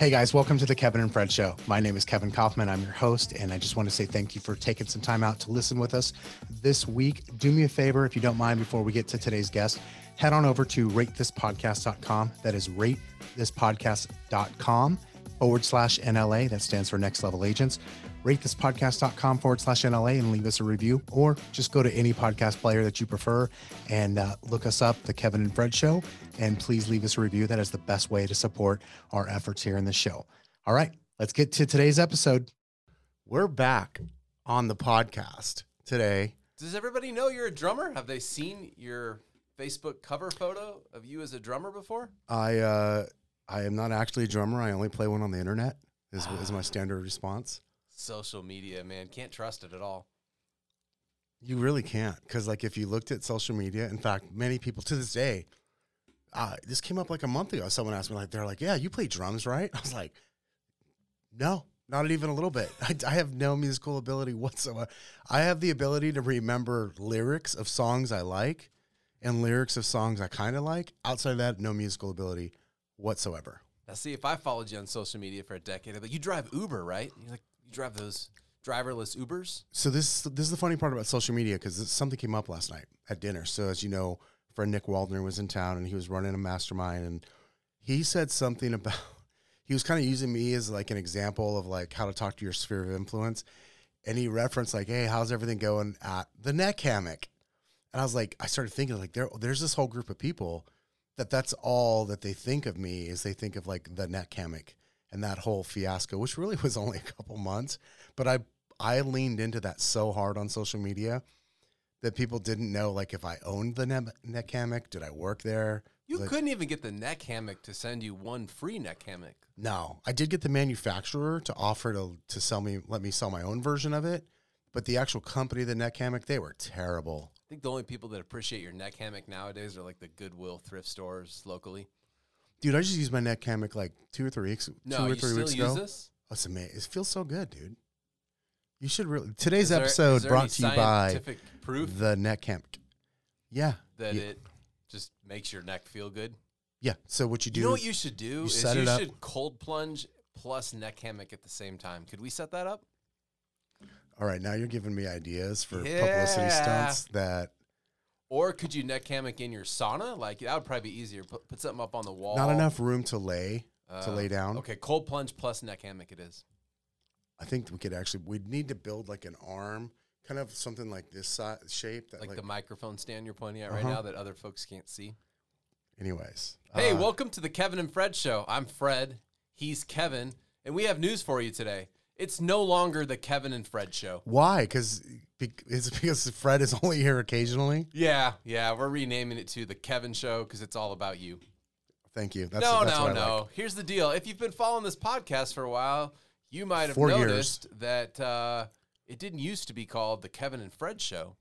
Hey guys, welcome to the Kevin and Fred Show. My name is Kevin Kaufman. I'm your host, and I just want to say thank you for taking some time out to listen with us this week. Do me a favor, if you don't mind, before we get to today's guest, head on over to ratethispodcast.com. That is ratethispodcast.com forward slash NLA. That stands for Next Level Agents. Rate this Ratethispodcast.com forward slash NLA and leave us a review, or just go to any podcast player that you prefer and uh, look us up, The Kevin and Fred Show, and please leave us a review. That is the best way to support our efforts here in the show. All right, let's get to today's episode. We're back on the podcast today. Does everybody know you're a drummer? Have they seen your Facebook cover photo of you as a drummer before? I uh, I am not actually a drummer. I only play one on the internet. Is, is my standard response. Social media, man, can't trust it at all. You really can't, because like if you looked at social media, in fact, many people to this day, uh, this came up like a month ago. Someone asked me like, they're like, "Yeah, you play drums, right?" I was like, "No, not even a little bit. I, I have no musical ability whatsoever. I have the ability to remember lyrics of songs I like and lyrics of songs I kind of like. Outside of that, no musical ability whatsoever." Now, see, if I followed you on social media for a decade, I'd be like, you drive Uber, right? You're like, you drive those driverless Ubers? So this this is the funny part about social media because something came up last night at dinner. So as you know, friend Nick Waldner was in town and he was running a mastermind and he said something about he was kind of using me as like an example of like how to talk to your sphere of influence. And he referenced like, "Hey, how's everything going at the neck hammock?" And I was like, I started thinking like, there, there's this whole group of people that that's all that they think of me is they think of like the neck hammock and that whole fiasco, which really was only a couple months. But I I leaned into that so hard on social media that people didn't know like if I owned the neck, neck hammock, did I work there? You Like- couldn't even get the neck hammock to send you one free neck hammock. No, I did get the manufacturer to offer to to sell me let me sell my own version of it, but the actual company, the neck hammock, they were terrible. I think the only people that appreciate your neck hammock nowadays are like the Goodwill thrift stores locally. Dude, I just used my neck hammock like two or three weeks, No, two or three still weeks use ago. this? Oh, it's amazing. It feels so good, dude. You should really. Today's there- episode is there any brought to you by scientific proof the neck hammock. Yeah, that yeah. it just makes your neck feel good. yeah. So what you do? You know what you should do you is you should cold plunge plus neck hammock at the same time. Could we set that up? All right, now you're giving me ideas for publicity stunts that Or could you neck hammock in your sauna? Like that would probably be easier. Put, put something up on the wall. not enough room to lay to Uh, lay down. Okay, cold plunge plus neck hammock it is. I think we could actually we'd need to build like an arm, kind of something like this size, shape. That Like, like, the microphone stand you're pointing at right Uh-huh. now that other folks can't see. anyways. Hey, uh, welcome to the Kevin and Fred show. I'm Fred. He's Kevin, and we have news for you today. It's no longer the Kevin and Fred show. why? Because is it because Fred is only here occasionally? Yeah, yeah, we're renaming it to the Kevin show because it's all about you. Thank you. That's, no, that's no, no. like. Here's the deal. If you've been following this podcast for a while, you might have Four years. noticed that uh, it didn't used to be called the Kevin and Fred show.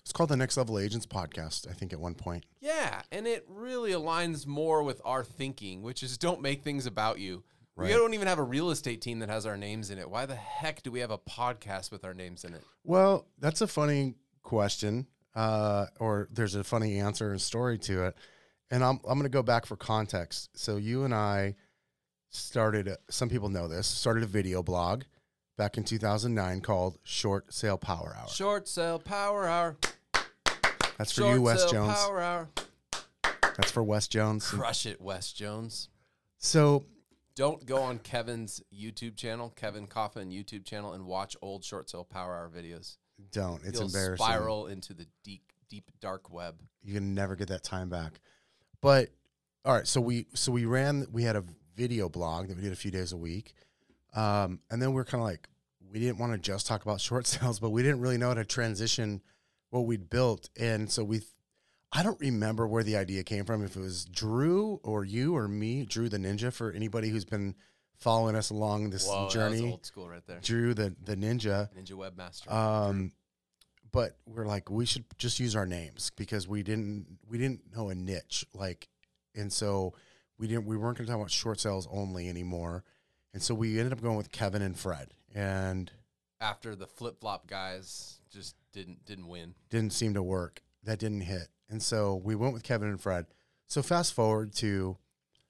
It's called the Next Level Agents podcast. I think at one point. Yeah, and it really aligns more with our thinking, which is don't make things about you. We don't even have a real estate team that has our names in it. Why the heck do we have a podcast with our names in it? Well, that's a funny question, uh, or there's a funny answer and story to it. And I'm I'm going to go back for context. So you and I started. a- Some people know this. Started a video blog back in 2009 called Short Sale Power Hour. Short sale power hour. That's for Short you, Wes Jones. power hour. That's for Wes Jones. Crush it, Wes Jones. So Don't go on Kevin's YouTube channel, Kevin Kaufman YouTube channel, and watch old short sale power hour videos. don't. It's You'll embarrassing. spiral into the deep, deep dark web. you can never get that time back. But all right, so we so we ran we had a video blog that we did a few days a week. Um, and then we are kind of like we didn't want to just talk about short sales, but we didn't really know how to transition what we'd built. And so we I don't remember where the idea came from if it was Drew or you or me, Drew the Ninja for anybody who's been following us along this Whoa, journey. old school right there. Drew the the Ninja. Ninja Webmaster. Um, but we're like, we should just use our names because we didn't we didn't know a niche like, and so we didn't we weren't going to talk about short sales only anymore, and so we ended up going with Kevin and Fred, and After the flip flop guys just didn't didn't win. didn't seem to work. That didn't hit, and so we went with Kevin and Fred. So fast forward to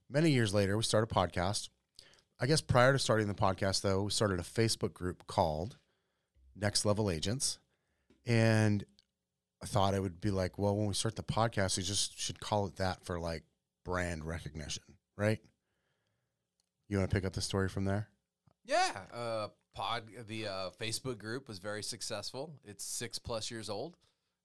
many years later, we started a podcast. I guess prior to starting the podcast, though, we started a Facebook group called Next Level Agents. And I thought it would be like, well, when we start the podcast, we just should call it that for like brand recognition, right? You want to pick up the story from there? Yeah, uh, pod the uh, Facebook group was very successful. It's six plus years old.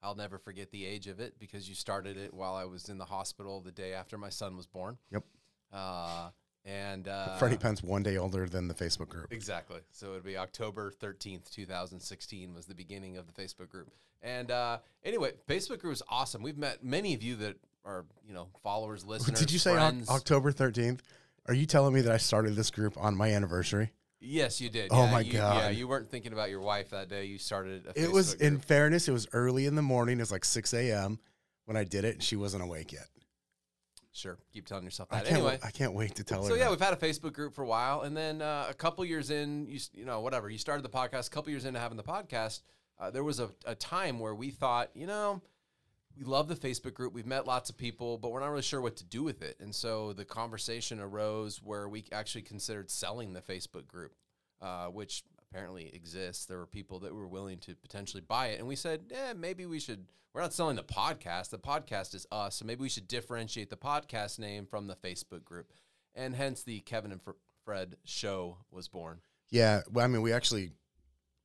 I'll never forget the age of it because you started it while I was in the hospital the day after my son was born. Yep. Uh, and uh, Freddie Penn's one day older than the Facebook group. Exactly. So it would be October 13th, 2016 was the beginning of the Facebook group. And uh, anyway, Facebook group is awesome. We've met many of you that are, you know, followers, listeners. Did you say friends. October 13th? Are you telling me that I started this group on my anniversary? Yes, you did. Oh Yeah, my you- Yeah, you weren't thinking about your wife that day. You started a It was, Facebook in fairness, it was early in the morning. It was like 6 a.m. when I did it, and she wasn't awake yet. Sure. Keep telling yourself that. I can't, Anyway. I can't wait to tell her. So yeah, that. we've had a Facebook group for a while, and then uh, a couple years in, you you know, whatever, you started the podcast. A couple years into having the podcast, uh, there was a, a time where we thought, you know, we love the Facebook group. We've met lots of people, but we're not really sure what to do with it. And so the conversation arose where we actually considered selling the Facebook group, uh, which apparently exists. There were people that were willing to potentially buy it, and we said, eh, maybe we should. We're not selling the podcast. The podcast is us, so maybe we should differentiate the podcast name from the Facebook group, and hence the Kevin and Fr- Fred show was born. Yeah, well, I mean, we actually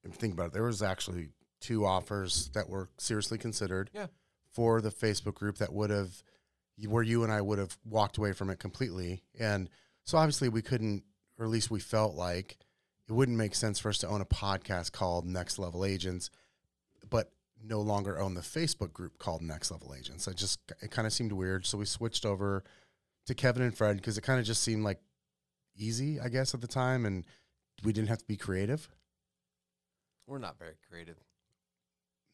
if you think about it. There was actually two offers that were seriously considered. Yeah. For the Facebook group that would have, where you and I would have walked away from it completely, and so obviously we couldn't, or at least we felt like it wouldn't make sense for us to own a podcast called Next Level Agents, but no longer own the Facebook group called Next Level Agents. It just it kind of seemed weird, so we switched over to Kevin and Fred because it kind of just seemed like easy, I guess, at the time, and we didn't have to be creative. We're not very creative,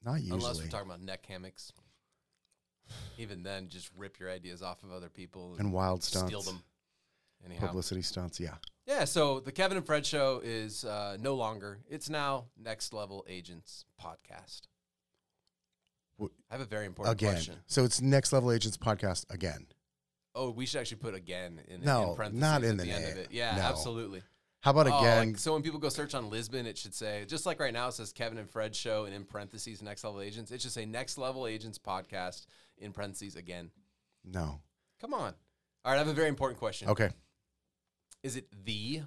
Not usually. unless we're talking about neck hammocks. Even then, just rip your ideas off of other people and wild stunts, steal them. Anyhow, publicity stunts. Yeah, Yeah, so the Kevin and Fred show is uh, no longer. It's now Next Level Agents podcast. I have a very important again. question. So it's Next Level Agents podcast again. Oh, we should actually put again in, No, in parentheses not in at the end of it. Yeah, No. absolutely. How about Oh, again? like, so when people go search on Lisbon, it should say just like right now it says Kevin and Fred show, and in parentheses Next Level Agents. It should say Next Level Agents podcast in parentheses again. no. Come on. All right, I have a very important question. Okay. Is it the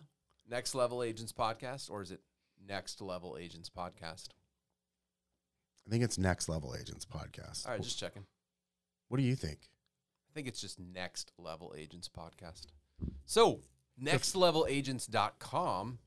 Next Level Agents podcast or is it Next Level Agents podcast? I think it's Next Level Agents podcast. All right, just checking. what do you think? I think it's just Next Level Agents podcast. So, nextlevelagents.com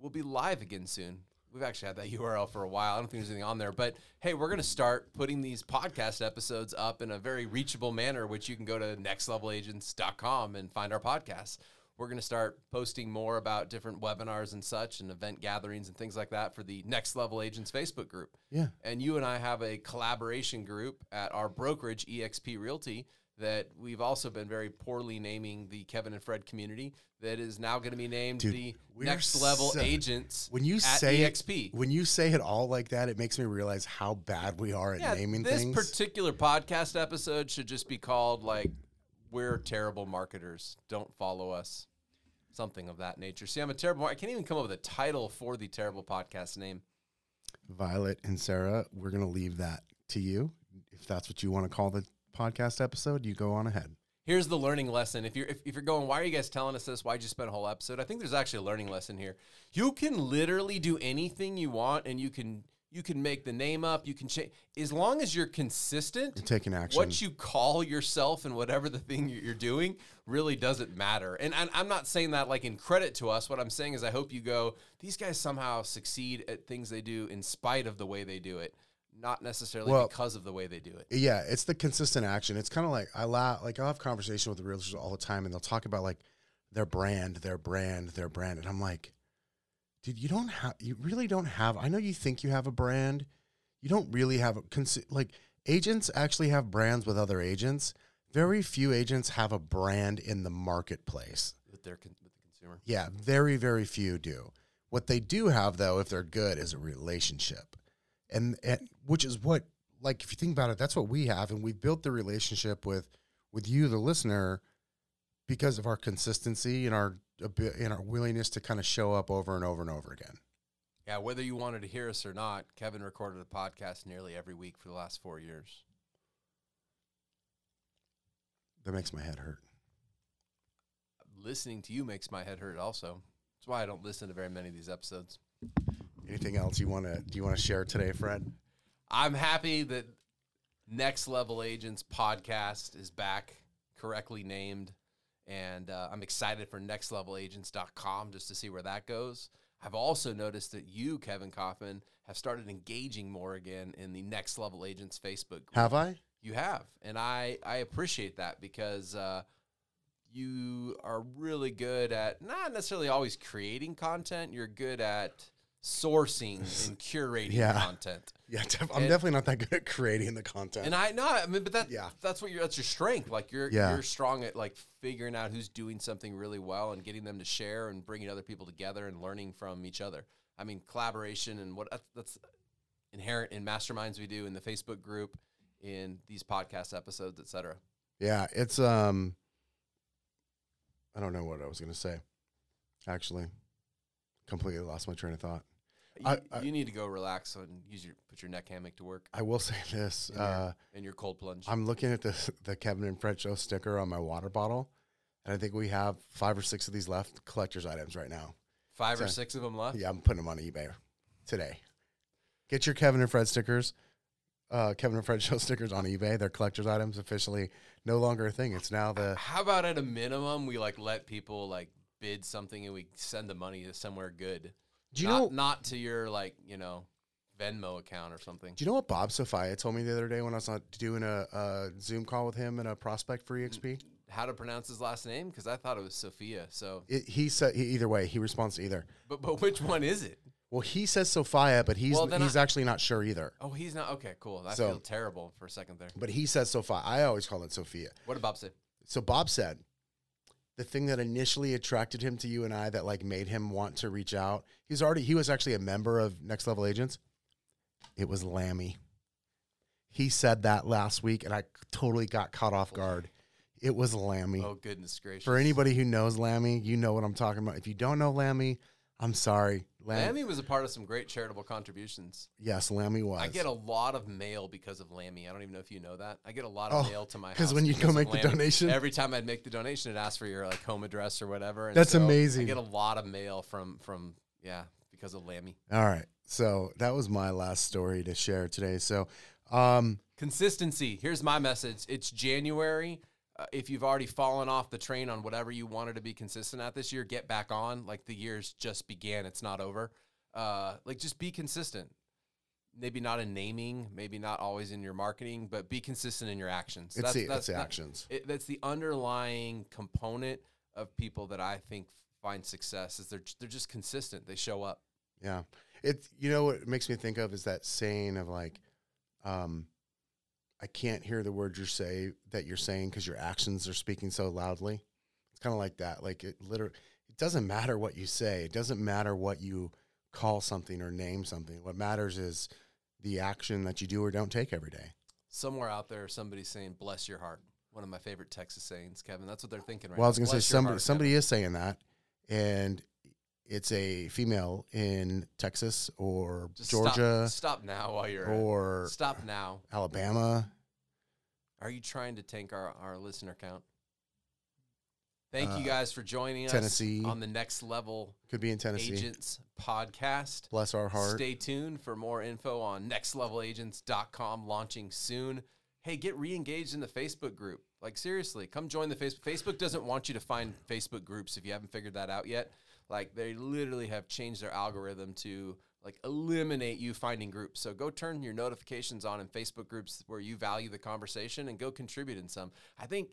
will be live again soon. We've actually had that URL for a while. I don't think there's anything on there, but hey, we're going to start putting these podcast episodes up in a very reachable manner, which you can go to nextlevelagents.com and find our podcasts. We're going to start posting more about different webinars and such and event gatherings and things like that for the Next Level Agents Facebook group. Yeah. And you and I have a collaboration group at our brokerage, EXP Realty, that we've also been very poorly naming the Kevin and Fred community. That is now going to be named Dude, the Next Level so- Agents. When you at say EXP. it, when you say it all like that, it makes me realize how bad we are at yeah, naming this things. This particular podcast episode should just be called like "We're Terrible Marketers. Don't follow us." Something of that nature. See, I'm a terrible. I can't even come up with a title for the terrible podcast name. Violet and Sarah, we're going to leave that to you. If that's what you want to call the podcast episode, you go on ahead. Here's the learning lesson. If you're if, if you're going, why are you guys telling us this? Why'd you spend a whole episode? I think there's actually a learning lesson here. You can literally do anything you want, and you can you can make the name up. You can change as long as you're consistent. You're taking action. What you call yourself and whatever the thing you're doing really doesn't matter. And, and I'm not saying that like in credit to us. What I'm saying is I hope you go. These guys somehow succeed at things they do in spite of the way they do it, not necessarily Well- because of the way they do it. Yeah, it's the consistent action. It's kind of like I laugh, like I'll have conversation with the realtors all the time, and they'll talk about like their brand, their brand, their brand, and I'm like, dude, you don't have, you really don't have. I know you think you have a brand, you don't really have a consi- like agents actually have brands with other agents. Very few agents have a brand in the marketplace. With their con- with the consumer. Yeah, very, very few do. What they do have, though, if they're good, is a relationship, and, and which is what, like, if you think about it, that's what we have, and we've built the relationship with with you, the listener, because of our consistency and our and our willingness to kind of show up over and over and over again. Yeah, whether you wanted to hear us or not, Kevin recorded a podcast nearly every week for the last four years. That makes my head hurt. Listening to you makes my head hurt. Also, that's why I don't listen to very many of these episodes. Anything else you want to do you want to share today, Fred? I'm happy that Next Level Agents podcast is back, correctly named. And uh, I'm excited for nextlevelagents.com just to see where that goes. I've also noticed that you, Kevin Kaufman, have started engaging more again in the Next Level Agents Facebook group. Have I? You have, and I I appreciate that because uh, you are really good at not necessarily always creating content. You're good at sourcing and curating Yeah. content. Yeah, def- I'm And- definitely not that good at creating the content. And I know, I mean, but that Yeah. that's what your that's your strength. Like you're Yeah. you're strong at like figuring out who's doing something really well and getting them to share and bringing other people together and learning from each other. I mean, collaboration and what that's, that's inherent in masterminds we do in the Facebook group, in these podcast episodes, etc. yeah, it's um I don't know what I was going to say. Actually, completely lost my train of thought. You, I- I- you need to go relax and use your put your neck hammock to work I will say this. in, your, Uh, in your cold plunge. I'm looking at the the Kevin and Fred show sticker on my water bottle, and I think we have five or six of these left collector's items right now. Five or six of them left. Yeah, I'm putting them on eBay today. Get your Kevin and Fred stickers. Uh, Kevin and Fred show stickers on eBay. They're collector's items officially no longer a thing. It's now the How about at a minimum we like let people like bid something and we send the money to somewhere good. Do you not, know not to your like you know Venmo account or something. Do you know what Bob Sophia told me the other day when I was doing a, a Zoom call with him and a prospect for EXP? How to pronounce his last name? Because I thought it was Sophia. So, It, he said he, either way, he responds to either. but but which one is it? Well, he says Sophia, but he's Well, then he's I- actually not sure either. Oh, he's not okay. Cool. I So- feel terrible for a second there. But he says Sophia. I always call it Sophia. What did Bob say? So Bob said the thing that initially attracted him to you and I that like made him want to reach out. He's already he was actually a member of Next Level Agents. It was Lammy. He said that last week, and I totally got caught off guard. It was Lammy. Oh goodness gracious! For anybody who knows Lammy, you know what I'm talking about. If you don't know Lammy, I'm sorry. Lam- Lammy was a part of some great charitable contributions. Yes, Lammy was. I get a lot of mail because of Lammy. I don't even know if you know that. I get a lot of Oh, mail to my house because when you go make the Lammy. donation? Every time I'd make the donation, it asks for your like home address or whatever. and That's so amazing. I get a lot of mail from from yeah because of Lammy. All right. So that was my last story to share today. So, um, Consistency. Here's my message. It's January. Uh, if you've already fallen off the train on whatever you wanted to be consistent at this year, get back on. Like the year's just began. It's not over. Uh, like just be consistent. Maybe not in naming, maybe not always in your marketing, but be consistent in your actions. it's the, it's the that- actions. it, that's the underlying component of people that I think find success is they're they're just consistent. They show up. Yeah. It, you know, what it makes me think of is that saying of like, um, I can't hear the words you say that you're saying because your actions are speaking so loudly. It's kind of like that. Like it literally, it doesn't matter what you say. It doesn't matter what you call something or name something. What matters is the action that you do or don't take every day. Somewhere out there, somebody's saying "bless your heart." One of my favorite Texas sayings, Kevin. That's what they're thinking right now. well, I was going to say somebody heart, somebody is saying that, and it's a female in Texas or Just Georgia Stop, stop now while you're. or stop now. Alabama. Are you trying to tank our, our listener count? Thank you Uh, guys for joining Tennessee. us on the next level Could be in Tennessee. agents podcast. Bless our heart. Stay tuned for more info on nextlevelagents.com launching soon. Hey, get re-engaged in the Facebook group. Like seriously, come join the Facebook. Facebook doesn't want you to find Facebook groups if you haven't figured that out yet. Like they literally have changed their algorithm to like eliminate you finding groups. So go turn your notifications on in Facebook groups where you value the conversation and go contribute in some. I think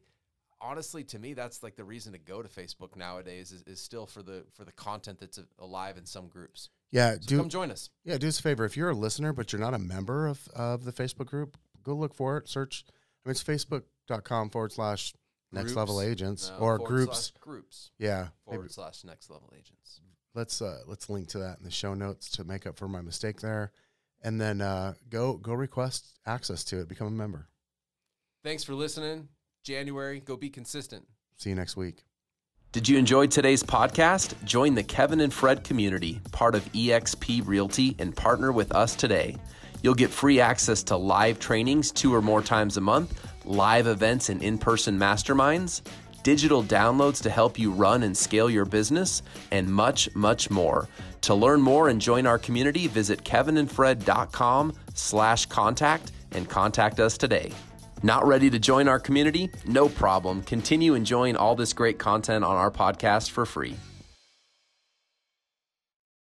honestly to me that's like the reason to go to Facebook nowadays is, is still for the for the content that's alive in some groups. Yeah, So do come join us. yeah, do us a favor. If you're a listener but you're not a member of, of the Facebook group, go look for it. Search. I mean, it's facebook.com forward slash next level agents No, or groups. slash groups Yeah, maybe forward slash next level agents. let's uh, let's link to that in the show notes to make up for my mistake there, and then uh, go go request access to it. Become a member. Thanks for listening. January, go be consistent. See you next week. Did you enjoy today's podcast? Join the Kevin and Fred community, part of eXp Realty, and partner with us today. You'll get free access to live trainings two or more times a month, live events and in person masterminds, digital downloads to help you run and scale your business, and much, much more. To learn more and join our community, visit kevinandfred.com slash contact and contact us today. Not ready to join our community? No problem. Continue enjoying all this great content on our podcast for free.